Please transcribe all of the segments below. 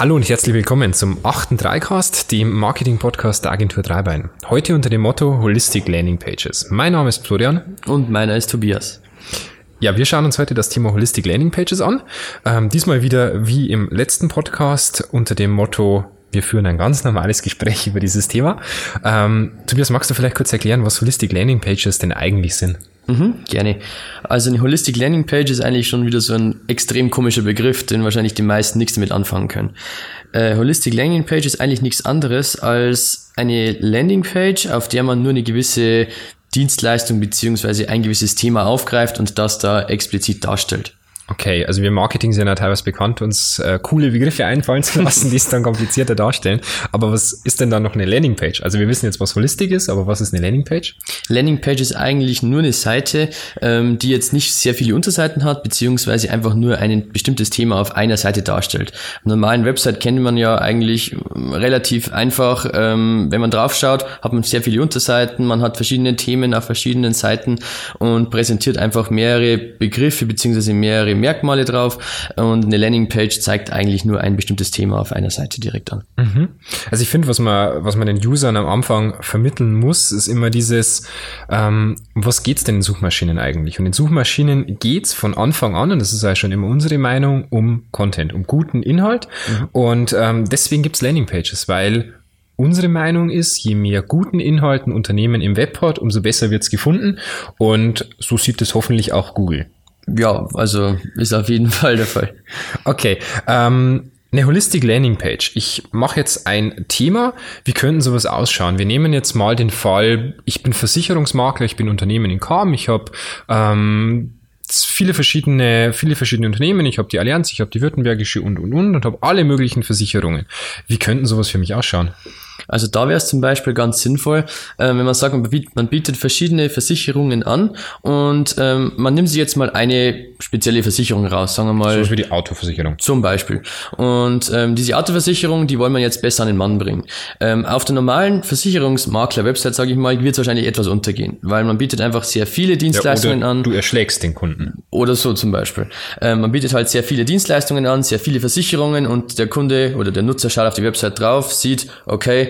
Hallo und herzlich willkommen zum achten Dreicast, dem Marketing-Podcast der Agentur Dreibein. Heute unter dem Motto Holistic Landing Pages. Mein Name ist Florian. Und meiner ist Tobias. Ja, wir schauen uns heute das Thema Holistic Landing Pages an. Ähm, diesmal wieder wie im letzten Podcast unter dem Motto wir führen ein ganz normales Gespräch über dieses Thema. Ähm, Tobias, magst du vielleicht kurz erklären, was Holistic Landing Pages denn eigentlich sind? Mhm, gerne. Also eine Holistic Landing Page ist eigentlich schon wieder so ein extrem komischer Begriff, den wahrscheinlich die meisten nichts damit anfangen können. Äh, Holistic Landing Page ist eigentlich nichts anderes als eine Landing Page, auf der man nur eine gewisse Dienstleistung beziehungsweise ein gewisses Thema aufgreift und das da explizit darstellt. Okay, also wir Marketing sind ja teilweise bekannt, uns äh, coole Begriffe einfallen zu lassen, die es dann komplizierter darstellen. Aber was ist denn dann noch eine Landingpage? Also wir wissen jetzt, was Holistik ist, aber was ist eine Landingpage? Landingpage ist eigentlich nur eine Seite, ähm, die jetzt nicht sehr viele Unterseiten hat, beziehungsweise einfach nur ein bestimmtes Thema auf einer Seite darstellt. Eine normalen Website kennt man ja eigentlich ähm, relativ einfach. Ähm, wenn man draufschaut, hat man sehr viele Unterseiten, man hat verschiedene Themen auf verschiedenen Seiten und präsentiert einfach mehrere Begriffe beziehungsweise mehrere Merkmale drauf und eine Landingpage zeigt eigentlich nur ein bestimmtes Thema auf einer Seite direkt an. Mhm. Also ich finde, was man, was man den Usern am Anfang vermitteln muss, ist immer dieses, ähm, was geht's denn in Suchmaschinen eigentlich? Und in Suchmaschinen geht's von Anfang an, und das ist ja schon immer unsere Meinung, um Content, um guten Inhalt. Mhm. Und ähm, deswegen gibt's Landingpages, weil Unsere Meinung ist, je mehr guten Inhalten Unternehmen im Web hat, umso besser wird's gefunden. Und so sieht es hoffentlich auch Google. Ja, also ist auf jeden Fall der Fall. Okay. Ähm, eine Holistic Landing Page. Ich mache jetzt ein Thema. Wie könnten sowas ausschauen? Wir nehmen jetzt mal den Fall, ich bin Versicherungsmakler, ich bin Unternehmen in Kam, ich habe ähm, viele verschiedene, viele verschiedene Unternehmen. Ich habe die Allianz, ich habe die Württembergische und und und und habe alle möglichen Versicherungen. Wie könnten sowas für mich ausschauen? Also da wäre es zum Beispiel ganz sinnvoll, äh, wenn man sagt, man bietet, man bietet verschiedene Versicherungen an und ähm, man nimmt sich jetzt mal eine spezielle Versicherung raus, sagen wir mal. So wie die Autoversicherung. Zum Beispiel. Und ähm, diese Autoversicherung, die wollen wir jetzt besser an den Mann bringen. Ähm, auf der normalen Versicherungsmakler-Website, sage ich mal, wird es wahrscheinlich etwas untergehen, weil man bietet einfach sehr viele Dienstleistungen ja, an. Du erschlägst den Kunden. Oder so zum Beispiel. Ähm, man bietet halt sehr viele Dienstleistungen an, sehr viele Versicherungen und der Kunde oder der Nutzer schaut auf die Website drauf, sieht, okay,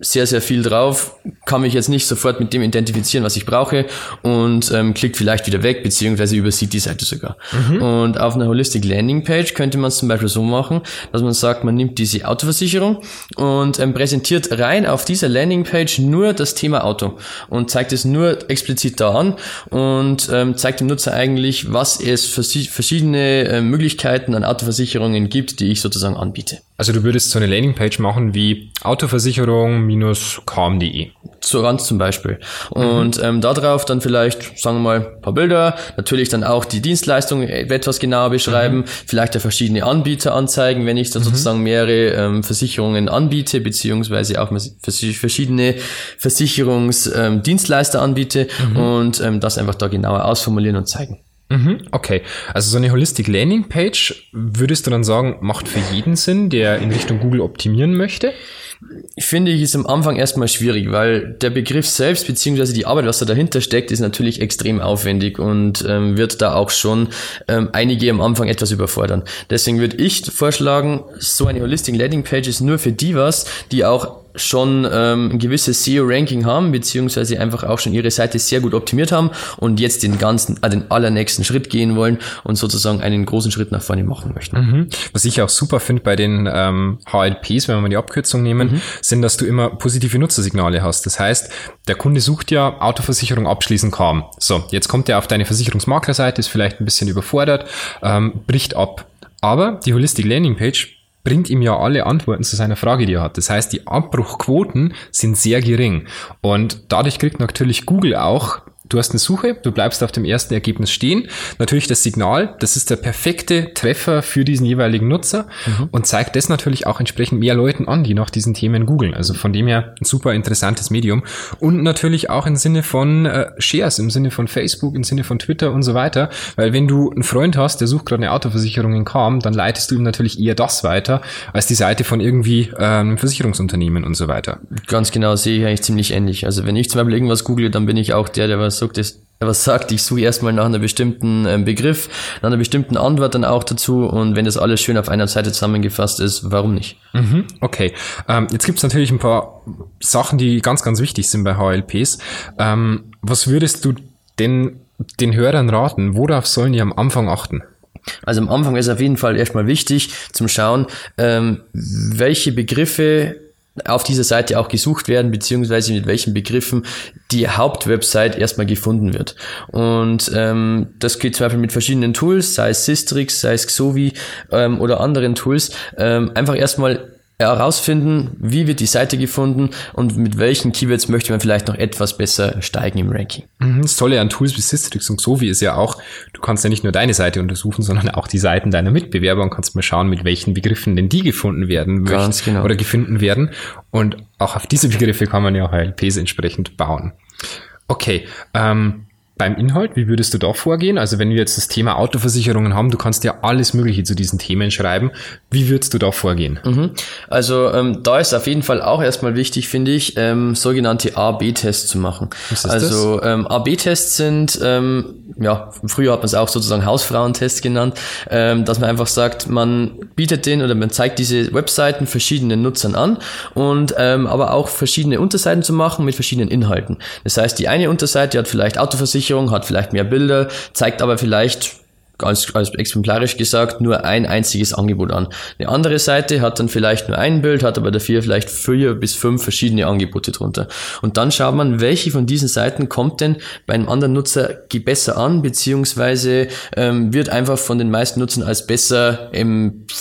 sehr, sehr viel drauf, kann mich jetzt nicht sofort mit dem identifizieren, was ich brauche und ähm, klickt vielleicht wieder weg, beziehungsweise übersieht die Seite sogar. Mhm. Und auf einer Holistic Landing Page könnte man es zum Beispiel so machen, dass man sagt, man nimmt diese Autoversicherung und ähm, präsentiert rein auf dieser Landing Page nur das Thema Auto und zeigt es nur explizit da an und ähm, zeigt dem Nutzer eigentlich, was es für verschiedene äh, Möglichkeiten an Autoversicherungen gibt, die ich sozusagen anbiete. Also du würdest so eine Landingpage machen wie autoversicherung-com.de. So ganz zum Beispiel. Und mhm. ähm, darauf dann vielleicht, sagen wir mal, ein paar Bilder, natürlich dann auch die Dienstleistung etwas genauer beschreiben, mhm. vielleicht ja verschiedene Anbieter anzeigen, wenn ich dann mhm. sozusagen mehrere ähm, Versicherungen anbiete, beziehungsweise auch verschiedene Versicherungsdienstleister ähm, anbiete mhm. und ähm, das einfach da genauer ausformulieren und zeigen. Mhm, okay, also so eine Holistic Landing Page, würdest du dann sagen, macht für jeden Sinn, der in Richtung Google optimieren möchte? Finde ich ist am Anfang erstmal schwierig, weil der Begriff selbst beziehungsweise die Arbeit, was da dahinter steckt, ist natürlich extrem aufwendig und ähm, wird da auch schon ähm, einige am Anfang etwas überfordern. Deswegen würde ich vorschlagen, so eine Holistic Landing Page ist nur für die was, die auch schon ähm, ein gewisses SEO-Ranking haben, beziehungsweise einfach auch schon ihre Seite sehr gut optimiert haben und jetzt den ganzen, äh, den allernächsten Schritt gehen wollen und sozusagen einen großen Schritt nach vorne machen möchten. Mhm. Was ich auch super finde bei den ähm, HLPs, wenn wir mal die Abkürzung nehmen, mhm. sind, dass du immer positive Nutzersignale hast. Das heißt, der Kunde sucht ja Autoversicherung abschließen kam. So, jetzt kommt er auf deine Versicherungsmaklerseite, ist vielleicht ein bisschen überfordert, ähm, bricht ab. Aber die Holistic Landing Page bringt ihm ja alle Antworten zu seiner Frage, die er hat. Das heißt, die Abbruchquoten sind sehr gering. Und dadurch kriegt natürlich Google auch Du hast eine Suche, du bleibst auf dem ersten Ergebnis stehen. Natürlich das Signal, das ist der perfekte Treffer für diesen jeweiligen Nutzer mhm. und zeigt das natürlich auch entsprechend mehr Leuten an, die nach diesen Themen googeln. Also von dem her ein super interessantes Medium und natürlich auch im Sinne von äh, Shares, im Sinne von Facebook, im Sinne von Twitter und so weiter. Weil wenn du einen Freund hast, der sucht gerade eine Autoversicherung in Kam, dann leitest du ihm natürlich eher das weiter als die Seite von irgendwie äh, einem Versicherungsunternehmen und so weiter. Ganz genau, sehe ich eigentlich ziemlich ähnlich. Also wenn ich zum Beispiel irgendwas google, dann bin ich auch der, der was sagt, das was sagt, ich suche erstmal nach einer bestimmten ähm, Begriff, nach einer bestimmten Antwort dann auch dazu und wenn das alles schön auf einer Seite zusammengefasst ist, warum nicht? Mhm, okay, ähm, jetzt gibt es natürlich ein paar Sachen, die ganz, ganz wichtig sind bei HLPs. Ähm, was würdest du denn den Hörern raten? Worauf sollen die am Anfang achten? Also am Anfang ist auf jeden Fall erstmal wichtig zum Schauen, ähm, welche Begriffe auf dieser Seite auch gesucht werden, beziehungsweise mit welchen Begriffen die Hauptwebsite erstmal gefunden wird. Und ähm, das geht zum Beispiel mit verschiedenen Tools, sei es Systrix, sei es Xovi ähm, oder anderen Tools, ähm, einfach erstmal herausfinden, wie wird die Seite gefunden und mit welchen Keywords möchte man vielleicht noch etwas besser steigen im Ranking. Mhm, das Tolle an Tools wie Systrix und Xovi ist ja auch, du kannst ja nicht nur deine Seite untersuchen, sondern auch die Seiten deiner Mitbewerber und kannst mal schauen, mit welchen Begriffen denn die gefunden werden Ganz genau. oder gefunden werden. Und auch auf diese Begriffe kann man ja auch HLPs entsprechend bauen. Okay, ähm, beim Inhalt, wie würdest du da vorgehen? Also wenn wir jetzt das Thema Autoversicherungen haben, du kannst ja alles Mögliche zu diesen Themen schreiben. Wie würdest du da vorgehen? Mhm. Also ähm, da ist auf jeden Fall auch erstmal wichtig, finde ich, ähm, sogenannte A-B-Tests zu machen. Was ist also ähm, A-B-Tests sind, ähm, ja, früher hat man es auch sozusagen Hausfrauentests genannt, ähm, dass man einfach sagt, man bietet den oder man zeigt diese Webseiten verschiedenen Nutzern an und ähm, aber auch verschiedene Unterseiten zu machen mit verschiedenen Inhalten. Das heißt, die eine Unterseite hat vielleicht Autoversicherung Bildsicherung, hat vielleicht mehr Bilder, zeigt aber vielleicht als, als exemplarisch gesagt, nur ein einziges Angebot an. Eine andere Seite hat dann vielleicht nur ein Bild, hat aber dafür vielleicht vier bis fünf verschiedene Angebote drunter. Und dann schaut man, welche von diesen Seiten kommt denn bei einem anderen Nutzer besser an, beziehungsweise ähm, wird einfach von den meisten Nutzern als besser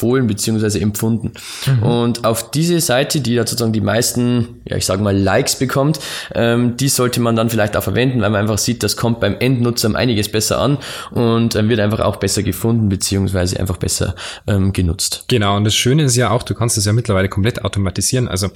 empfohlen, beziehungsweise empfunden. Mhm. Und auf diese Seite, die da sozusagen die meisten, ja ich sage mal, Likes bekommt, ähm, die sollte man dann vielleicht auch verwenden, weil man einfach sieht, das kommt beim Endnutzer um einiges besser an und ähm, wird einfach auch besser gefunden, beziehungsweise einfach besser ähm, genutzt. Genau, und das Schöne ist ja auch, du kannst es ja mittlerweile komplett automatisieren. Also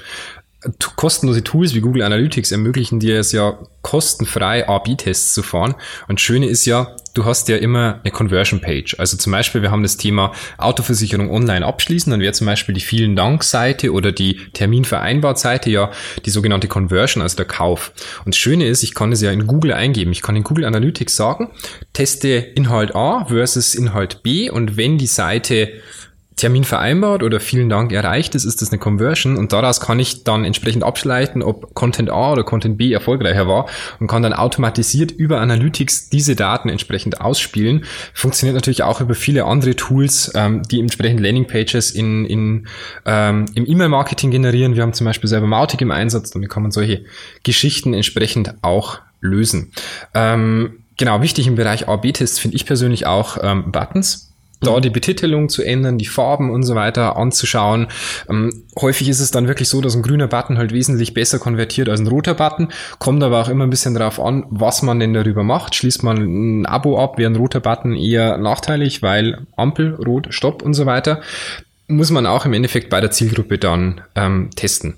kostenlose Tools wie Google Analytics ermöglichen dir es ja kostenfrei A-B-Tests zu fahren. Und Schöne ist ja, du hast ja immer eine Conversion Page. Also zum Beispiel, wir haben das Thema Autoversicherung online abschließen, dann wäre zum Beispiel die vielen Dank-Seite oder die Terminvereinbart-Seite ja die sogenannte Conversion, also der Kauf. Und das Schöne ist, ich kann es ja in Google eingeben. Ich kann in Google Analytics sagen, teste Inhalt A versus Inhalt B und wenn die Seite Termin vereinbart oder vielen Dank erreicht ist, ist das eine Conversion und daraus kann ich dann entsprechend abschleiten, ob Content A oder Content B erfolgreicher war und kann dann automatisiert über Analytics diese Daten entsprechend ausspielen. Funktioniert natürlich auch über viele andere Tools, ähm, die entsprechend Landingpages in, in, ähm, im E-Mail-Marketing generieren. Wir haben zum Beispiel selber Mautic im Einsatz, damit kann man solche Geschichten entsprechend auch lösen. Ähm, genau, wichtig im Bereich A-B-Tests finde ich persönlich auch ähm, Buttons da die Betitelung zu ändern, die Farben und so weiter anzuschauen. Ähm, häufig ist es dann wirklich so, dass ein grüner Button halt wesentlich besser konvertiert als ein roter Button. Kommt aber auch immer ein bisschen darauf an, was man denn darüber macht. Schließt man ein Abo ab, wäre ein roter Button eher nachteilig, weil Ampel, Rot, Stopp und so weiter. Muss man auch im Endeffekt bei der Zielgruppe dann ähm, testen.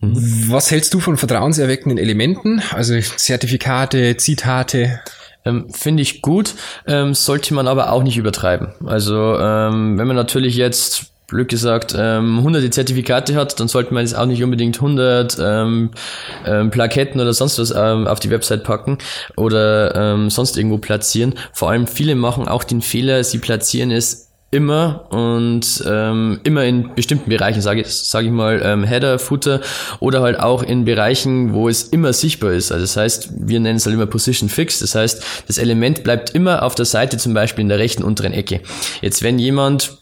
Mhm. Was hältst du von vertrauenserweckenden Elementen? Also Zertifikate, Zitate? Ähm, Finde ich gut, ähm, sollte man aber auch nicht übertreiben. Also ähm, wenn man natürlich jetzt Glück gesagt, ähm, hunderte Zertifikate hat, dann sollte man jetzt auch nicht unbedingt 100 ähm, ähm, Plaketten oder sonst was ähm, auf die Website packen oder ähm, sonst irgendwo platzieren. Vor allem viele machen auch den Fehler, sie platzieren es immer und ähm, immer in bestimmten Bereichen, sage ich, sag ich mal, ähm, Header, Footer oder halt auch in Bereichen, wo es immer sichtbar ist. Also das heißt, wir nennen es halt immer Position Fix. Das heißt, das Element bleibt immer auf der Seite, zum Beispiel in der rechten unteren Ecke. Jetzt, wenn jemand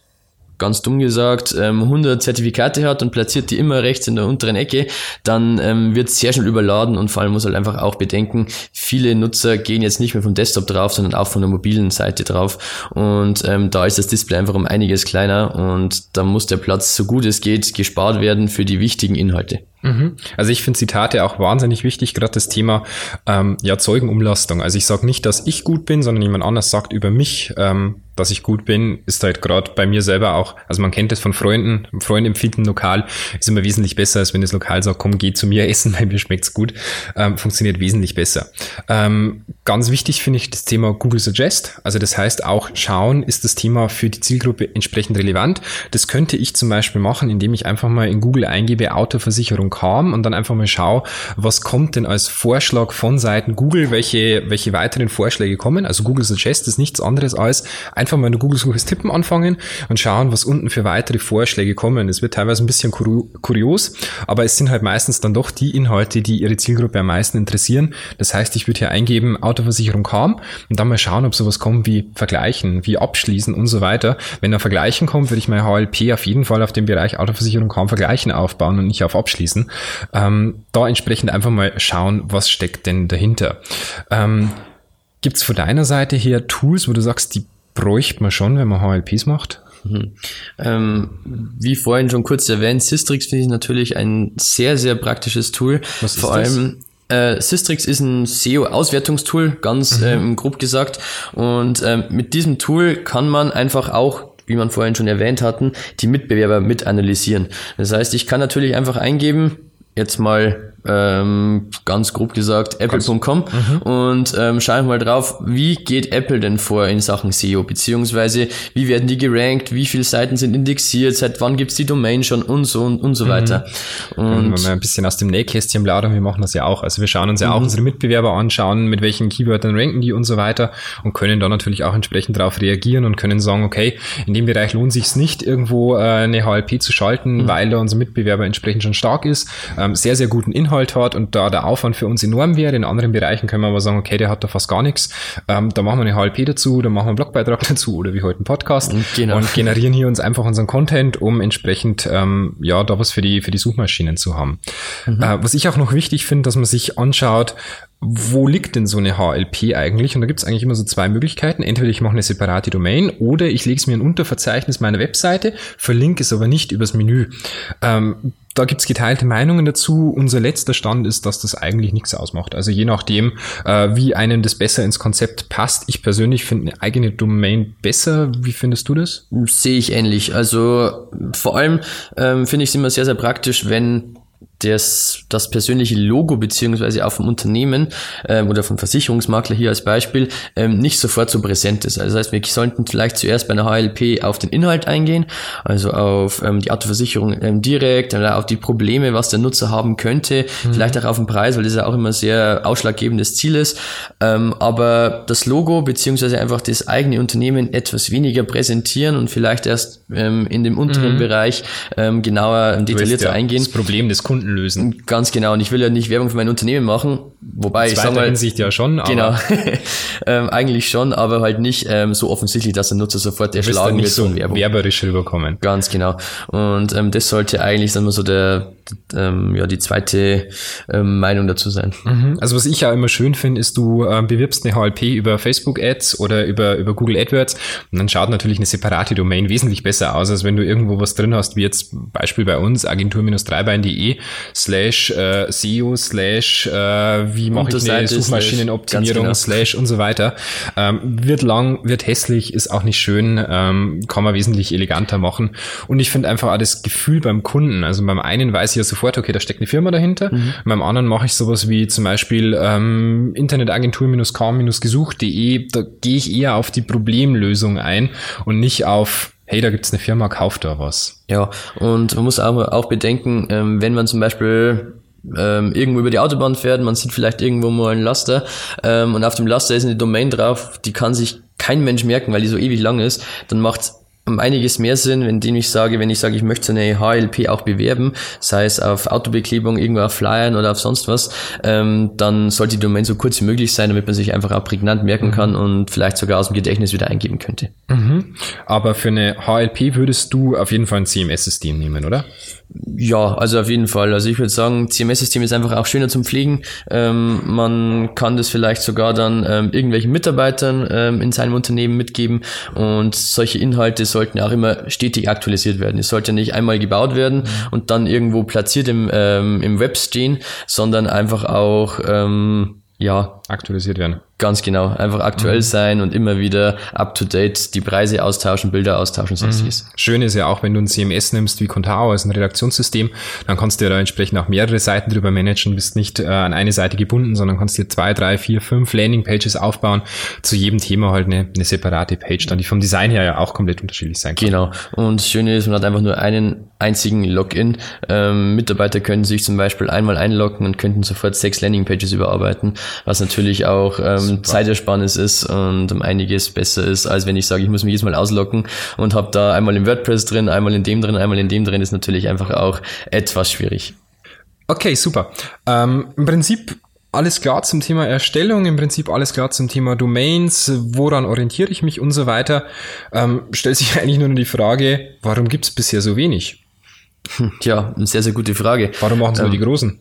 ganz dumm gesagt, ähm, 100 Zertifikate hat und platziert die immer rechts in der unteren Ecke, dann ähm, wird sehr schnell überladen und vor allem muss halt einfach auch bedenken, viele Nutzer gehen jetzt nicht mehr vom Desktop drauf, sondern auch von der mobilen Seite drauf und ähm, da ist das Display einfach um einiges kleiner und da muss der Platz, so gut es geht, gespart werden für die wichtigen Inhalte. Mhm. Also ich finde Zitate auch wahnsinnig wichtig, gerade das Thema ähm, ja, Zeugenumlastung. Also ich sage nicht, dass ich gut bin, sondern jemand anders sagt über mich, ähm, dass ich gut bin, ist halt gerade bei mir selber auch, also man kennt es von Freunden, Freund empfiehlt ein Lokal, ist immer wesentlich besser, als wenn das Lokal sagt, komm, geh zu mir essen, bei mir schmeckt's gut, ähm, funktioniert wesentlich besser. Ähm, ganz wichtig finde ich das Thema Google Suggest, also das heißt auch schauen, ist das Thema für die Zielgruppe entsprechend relevant. Das könnte ich zum Beispiel machen, indem ich einfach mal in Google eingebe, Autoversicherung kam und dann einfach mal schaue, was kommt denn als Vorschlag von Seiten Google, welche, welche weiteren Vorschläge kommen. Also Google Suggest ist nichts anderes als einfach mal eine Google-Suche tippen anfangen und schauen, was unten für weitere Vorschläge kommen. Es wird teilweise ein bisschen kurios, aber es sind halt meistens dann doch die Inhalte, die ihre Zielgruppe am meisten interessieren. Das heißt, ich würde hier eingeben, Autoversicherung kam und dann mal schauen, ob sowas kommt wie vergleichen, wie abschließen und so weiter. Wenn da vergleichen kommt, würde ich mein HLP auf jeden Fall auf dem Bereich Autoversicherung kam vergleichen aufbauen und nicht auf abschließen. Ähm, da entsprechend einfach mal schauen, was steckt denn dahinter. Ähm, Gibt es von deiner Seite her Tools, wo du sagst, die bräuchte man schon, wenn man HLPs macht? Mhm. Ähm, wie vorhin schon kurz erwähnt, Systrix finde ich natürlich ein sehr, sehr praktisches Tool. Was Vor allem äh, Systrix ist ein SEO-Auswertungstool, ganz mhm. ähm, grob gesagt. Und ähm, mit diesem Tool kann man einfach auch wie man vorhin schon erwähnt hatten, die Mitbewerber mit analysieren. Das heißt, ich kann natürlich einfach eingeben, jetzt mal ähm, ganz grob gesagt, apple.com mhm. und ähm, schauen mal drauf, wie geht Apple denn vor in Sachen SEO, beziehungsweise wie werden die gerankt, wie viele Seiten sind indexiert, seit wann gibt's die Domain schon und so und, und so mhm. weiter. Und wenn wir ein bisschen aus dem Nähkästchen plaudern, wir machen das ja auch. Also wir schauen uns ja auch mhm. unsere Mitbewerber an, schauen, mit welchen Keywörtern ranken die und so weiter und können dann natürlich auch entsprechend darauf reagieren und können sagen, okay, in dem Bereich lohnt sich nicht, irgendwo äh, eine HLP zu schalten, mhm. weil da unser Mitbewerber entsprechend schon stark ist. Ähm, sehr, sehr guten Inhalt Inhalt hat und da der Aufwand für uns enorm wäre. In anderen Bereichen können wir aber sagen, okay, der hat da fast gar nichts. Ähm, da machen wir eine HLP dazu, da machen wir einen Blogbeitrag dazu oder wie heute einen Podcast genau. und generieren hier uns einfach unseren Content, um entsprechend ähm, ja da was für die für die Suchmaschinen zu haben. Mhm. Äh, was ich auch noch wichtig finde, dass man sich anschaut, wo liegt denn so eine HLP eigentlich? Und da gibt es eigentlich immer so zwei Möglichkeiten. Entweder ich mache eine separate Domain oder ich lege es mir in ein Unterverzeichnis meiner Webseite, verlinke es aber nicht übers Menü. Ähm, da gibt's geteilte Meinungen dazu. Unser letzter Stand ist, dass das eigentlich nichts ausmacht. Also je nachdem, äh, wie einem das besser ins Konzept passt. Ich persönlich finde eine eigene Domain besser. Wie findest du das? Sehe ich ähnlich. Also vor allem ähm, finde ich es immer sehr, sehr praktisch, wenn das, das persönliche Logo beziehungsweise auch vom Unternehmen ähm, oder vom Versicherungsmakler hier als Beispiel ähm, nicht sofort so präsent ist. Also das heißt, wir sollten vielleicht zuerst bei einer HLP auf den Inhalt eingehen, also auf ähm, die Autoversicherung ähm, direkt, oder auf die Probleme, was der Nutzer haben könnte, mhm. vielleicht auch auf den Preis, weil das ja auch immer sehr ausschlaggebendes Ziel ist. Ähm, aber das Logo beziehungsweise einfach das eigene Unternehmen etwas weniger präsentieren und vielleicht erst ähm, in dem unteren mhm. Bereich ähm, genauer detaillierter ja eingehen. Das Problem des Kunden lösen. Ganz genau. Und ich will ja nicht Werbung für mein Unternehmen machen, wobei ich sage mal, Hinsicht ja schon. Aber genau, ähm, eigentlich schon, aber halt nicht ähm, so offensichtlich, dass der Nutzer sofort erschlagen wird so von Werbung. Werberisch rüberkommen. Ganz genau. Und ähm, das sollte eigentlich wir so der, ähm, ja die zweite ähm, Meinung dazu sein. Mhm. Also was ich ja immer schön finde, ist, du ähm, bewirbst eine HLP über Facebook Ads oder über über Google AdWords und dann schaut natürlich eine separate Domain wesentlich besser aus, als wenn du irgendwo was drin hast, wie jetzt Beispiel bei uns agentur-dreibein.de slash äh, SEO slash äh, wie mache ich eine Suchmaschinenoptimierung genau. slash und so weiter. Ähm, wird lang, wird hässlich, ist auch nicht schön, ähm, kann man wesentlich eleganter machen. Und ich finde einfach auch das Gefühl beim Kunden, also beim einen weiß ich ja sofort, okay, da steckt eine Firma dahinter. Mhm. Beim anderen mache ich sowas wie zum Beispiel ähm, Internetagentur-kaum-gesucht.de, da gehe ich eher auf die Problemlösung ein und nicht auf hey, da gibt's eine Firma, kauft da was. Ja, und man muss auch, auch bedenken, ähm, wenn man zum Beispiel ähm, irgendwo über die Autobahn fährt, man sieht vielleicht irgendwo mal einen Laster ähm, und auf dem Laster ist eine Domain drauf, die kann sich kein Mensch merken, weil die so ewig lang ist, dann macht's um einiges mehr Sinn, wenn dem ich sage, wenn ich sage, ich möchte eine HLP auch bewerben, sei es auf Autobeklebung, irgendwo auf Flyern oder auf sonst was, ähm, dann sollte die Domain so kurz wie möglich sein, damit man sich einfach auch prägnant merken mhm. kann und vielleicht sogar aus dem Gedächtnis wieder eingeben könnte. Mhm. Aber für eine HLP würdest du auf jeden Fall ein CMS-System nehmen, oder? Ja, also auf jeden Fall. Also ich würde sagen, CMS-System ist einfach auch schöner zum Pflegen. Ähm, man kann das vielleicht sogar dann ähm, irgendwelchen Mitarbeitern ähm, in seinem Unternehmen mitgeben und solche Inhalte sollten auch immer stetig aktualisiert werden. Es sollte nicht einmal gebaut werden und dann irgendwo platziert im, ähm, im Web stehen, sondern einfach auch ähm, ja aktualisiert werden Ganz genau. Einfach aktuell mhm. sein und immer wieder up to date die Preise austauschen, Bilder austauschen, sonstiges. Mhm. Schön ist ja auch, wenn du ein CMS nimmst wie Contao, also ein Redaktionssystem, dann kannst du ja da entsprechend auch mehrere Seiten drüber managen, bist nicht äh, an eine Seite gebunden, sondern kannst dir zwei, drei, vier, fünf Landingpages aufbauen, zu jedem Thema halt eine, eine separate Page, dann die vom Design her ja auch komplett unterschiedlich sein kann. Genau. Und das Schöne ist, man hat einfach nur einen einzigen Login. Ähm, Mitarbeiter können sich zum Beispiel einmal einloggen und könnten sofort sechs Landingpages überarbeiten, was natürlich auch ähm, ähm, Zeitersparnis ist und um einiges besser ist, als wenn ich sage, ich muss mich jedes Mal ausloggen und habe da einmal im WordPress drin, einmal in dem drin, einmal in dem drin, ist natürlich einfach auch etwas schwierig. Okay, super. Ähm, Im Prinzip alles klar zum Thema Erstellung, im Prinzip alles klar zum Thema Domains, woran orientiere ich mich und so weiter. Ähm, stellt sich eigentlich nur die Frage, warum gibt es bisher so wenig? Tja, eine sehr, sehr gute Frage. Warum machen es ähm, nur die Großen?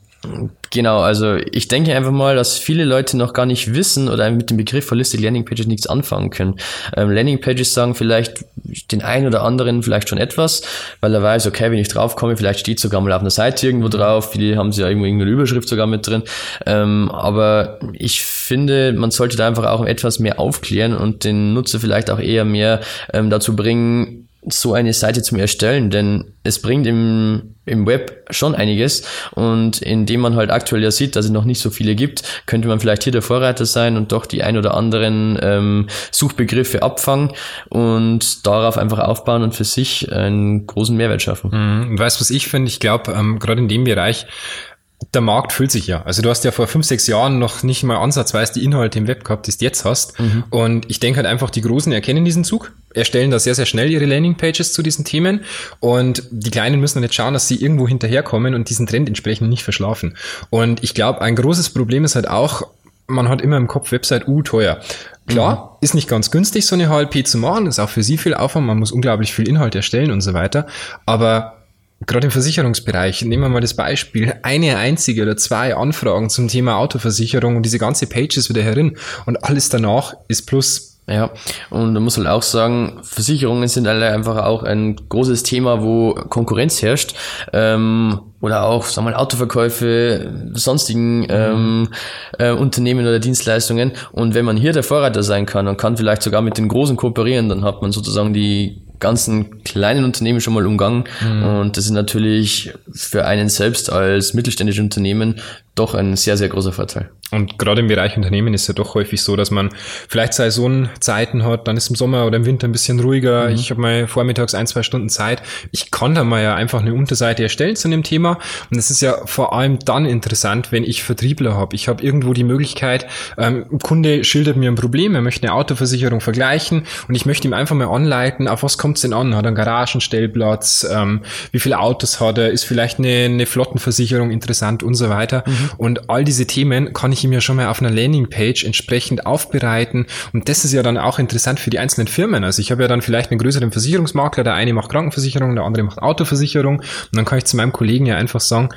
Genau, also ich denke einfach mal, dass viele Leute noch gar nicht wissen oder mit dem Begriff Holistic Landing Pages nichts anfangen können. Ähm, Landing Pages sagen vielleicht den einen oder anderen vielleicht schon etwas, weil er weiß, okay, wenn ich draufkomme, vielleicht steht sogar mal auf einer Seite irgendwo drauf, viele haben sie ja irgendwo irgendeine Überschrift sogar mit drin. Ähm, aber ich finde, man sollte da einfach auch etwas mehr aufklären und den Nutzer vielleicht auch eher mehr ähm, dazu bringen, so eine Seite zum Erstellen, denn es bringt im, im Web schon einiges und indem man halt aktuell ja sieht, dass es noch nicht so viele gibt, könnte man vielleicht hier der Vorreiter sein und doch die ein oder anderen ähm, Suchbegriffe abfangen und darauf einfach aufbauen und für sich einen großen Mehrwert schaffen. Mhm. Weißt was ich finde? Ich glaube, ähm, gerade in dem Bereich der Markt füllt sich ja. Also du hast ja vor fünf, sechs Jahren noch nicht mal ansatzweise die Inhalte im Web gehabt, die du jetzt hast. Mhm. Und ich denke halt einfach, die Großen erkennen diesen Zug, erstellen da sehr, sehr schnell ihre Landingpages zu diesen Themen. Und die Kleinen müssen dann jetzt schauen, dass sie irgendwo hinterherkommen und diesen Trend entsprechend nicht verschlafen. Und ich glaube, ein großes Problem ist halt auch, man hat immer im Kopf Website, uh, teuer. Klar, mhm. ist nicht ganz günstig, so eine HLP zu machen, ist auch für sie viel Aufwand, man muss unglaublich viel Inhalt erstellen und so weiter. Aber gerade im Versicherungsbereich, nehmen wir mal das Beispiel, eine einzige oder zwei Anfragen zum Thema Autoversicherung und diese ganze Page ist wieder herin und alles danach ist plus. Ja, und man muss halt auch sagen, Versicherungen sind alle einfach auch ein großes Thema, wo Konkurrenz herrscht. Ähm, oder auch, sagen wir mal, Autoverkäufe, sonstigen ähm, äh, Unternehmen oder Dienstleistungen. Und wenn man hier der Vorreiter sein kann und kann vielleicht sogar mit den Großen kooperieren, dann hat man sozusagen die ganzen kleinen Unternehmen schon mal umgangen. Mhm. Und das ist natürlich für einen selbst als mittelständisches Unternehmen doch ein sehr, sehr großer Vorteil. Und gerade im Bereich Unternehmen ist ja doch häufig so, dass man vielleicht Saisonzeiten hat, dann ist im Sommer oder im Winter ein bisschen ruhiger. Mhm. Ich habe mal vormittags ein, zwei Stunden Zeit. Ich kann da mal ja einfach eine Unterseite erstellen zu einem Thema. Und es ist ja vor allem dann interessant, wenn ich Vertriebler habe. Ich habe irgendwo die Möglichkeit, ähm, ein Kunde schildert mir ein Problem, er möchte eine Autoversicherung vergleichen und ich möchte ihm einfach mal anleiten, auf was kommt es denn an? Hat er einen Garagenstellplatz? Ähm, wie viele Autos hat er? Ist vielleicht eine, eine Flottenversicherung interessant und so weiter. Mhm. Und all diese Themen kann ich ihm ja schon mal auf einer Landingpage entsprechend aufbereiten. Und das ist ja dann auch interessant für die einzelnen Firmen. Also ich habe ja dann vielleicht einen größeren Versicherungsmakler, der eine macht Krankenversicherung, der andere macht Autoversicherung. Und dann kann ich zu meinem Kollegen ja einfach sagen,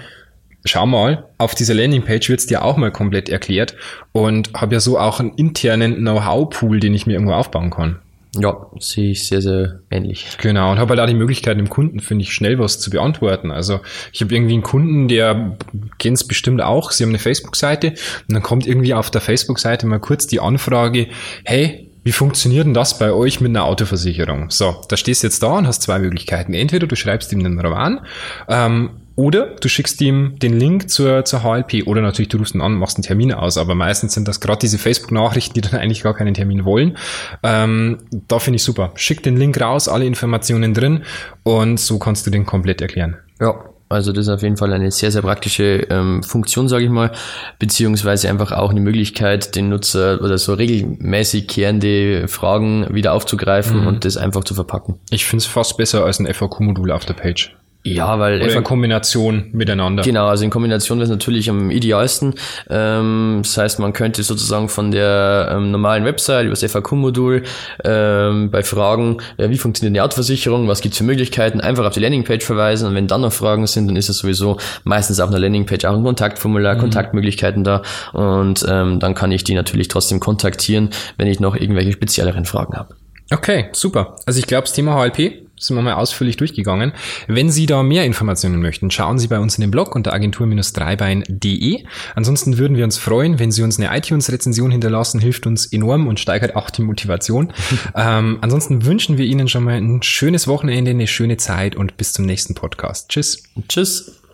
schau mal, auf dieser Landingpage wird es dir auch mal komplett erklärt und habe ja so auch einen internen Know-how-Pool, den ich mir irgendwo aufbauen kann. Ja, sehe ich sehr, sehr ähnlich. Genau, und habe halt auch die Möglichkeit, dem Kunden, finde ich, schnell was zu beantworten. Also ich habe irgendwie einen Kunden, der kennt es bestimmt auch, sie haben eine Facebook-Seite und dann kommt irgendwie auf der Facebook-Seite mal kurz die Anfrage, hey, wie funktioniert denn das bei euch mit einer Autoversicherung? So, da stehst du jetzt da und hast zwei Möglichkeiten. Entweder du schreibst ihm einen Roman ähm, oder du schickst ihm den Link zur, zur HLP oder natürlich du rufst ihn an, machst einen Termin aus, aber meistens sind das gerade diese Facebook-Nachrichten, die dann eigentlich gar keinen Termin wollen. Ähm, da finde ich super. Schick den Link raus, alle Informationen drin und so kannst du den komplett erklären. Ja, also das ist auf jeden Fall eine sehr, sehr praktische ähm, Funktion, sage ich mal, beziehungsweise einfach auch eine Möglichkeit, den Nutzer oder so regelmäßig kehrende Fragen wieder aufzugreifen mhm. und das einfach zu verpacken. Ich finde es fast besser als ein FAQ-Modul auf der Page. Ja, weil Oder in Kombination miteinander. Genau, also in Kombination wäre es natürlich am idealsten. Ähm, das heißt, man könnte sozusagen von der ähm, normalen Website über das FAQ-Modul ähm, bei Fragen, äh, wie funktioniert eine Autoversicherung, was gibt's für Möglichkeiten, einfach auf die Landingpage verweisen und wenn dann noch Fragen sind, dann ist es sowieso meistens auf einer Landingpage auch ein Kontaktformular, mhm. Kontaktmöglichkeiten da und ähm, dann kann ich die natürlich trotzdem kontaktieren, wenn ich noch irgendwelche spezielleren Fragen habe. Okay, super. Also ich glaube, das Thema HLP sind wir mal ausführlich durchgegangen. Wenn Sie da mehr Informationen möchten, schauen Sie bei uns in den Blog unter agentur-dreibein.de. Ansonsten würden wir uns freuen, wenn Sie uns eine iTunes-Rezension hinterlassen, hilft uns enorm und steigert auch die Motivation. ähm, ansonsten wünschen wir Ihnen schon mal ein schönes Wochenende, eine schöne Zeit und bis zum nächsten Podcast. Tschüss. Tschüss.